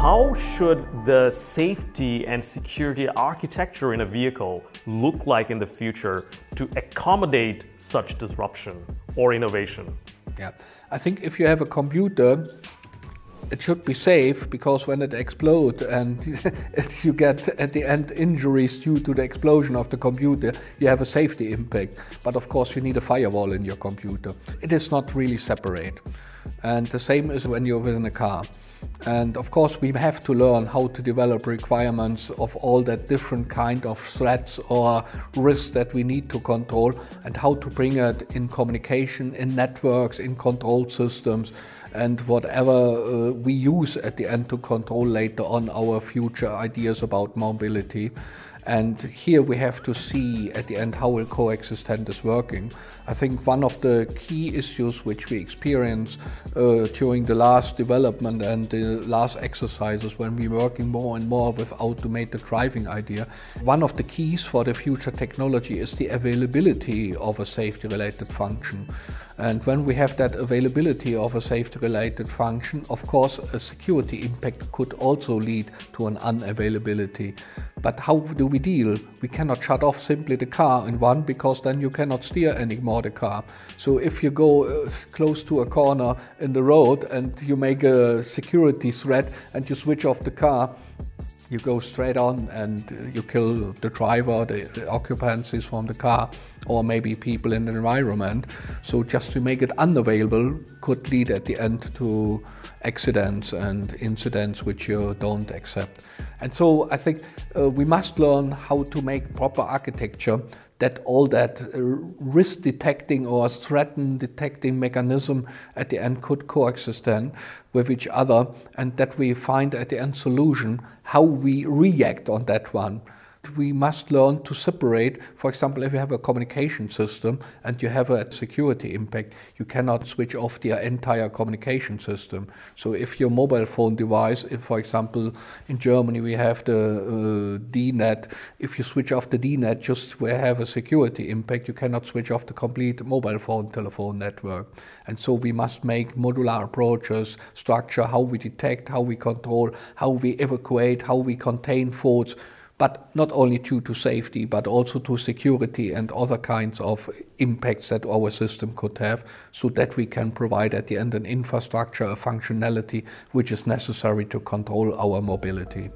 How should the safety and security architecture in a vehicle look like in the future to accommodate such disruption or innovation? Yeah, I think if you have a computer, it should be safe because when it explodes and you get at the end injuries due to the explosion of the computer, you have a safety impact. But of course, you need a firewall in your computer. It is not really separate. And the same is when you're within a car. And of course, we have to learn how to develop requirements of all that different kind of threats or risks that we need to control and how to bring it in communication, in networks, in control systems and whatever uh, we use at the end to control later on our future ideas about mobility. And here we have to see at the end how will coexistent is working. I think one of the key issues which we experience uh, during the last development and the last exercises when we're working more and more with automated driving idea, one of the keys for the future technology is the availability of a safety related function. And when we have that availability of a safety related function, of course, a security impact could also lead to an unavailability. But how do we deal? We cannot shut off simply the car in one because then you cannot steer anymore the car. So if you go uh, close to a corner in the road and you make a security threat and you switch off the car, you go straight on and you kill the driver, the, occupants from the car, or maybe people in the environment. So just to make it unavailable could lead at the end to accidents and incidents which you don't accept. And so I think uh, we must learn how to make proper architecture that all that uh, risk detecting or threat detecting mechanism at the end could coexist then with each other and that we find at the end solution how we react on that one we must learn to separate. For example, if you have a communication system and you have a security impact, you cannot switch off the entire communication system. So if your mobile phone device, if for example in Germany we have the uh, DNet, if you switch off the DNet just we have a security impact, you cannot switch off the complete mobile phone telephone network. And so we must make modular approaches, structure how we detect, how we control, how we evacuate, how we contain faults but not only due to safety, but also to security and other kinds of impacts that our system could have, so that we can provide at the end an infrastructure, a functionality which is necessary to control our mobility.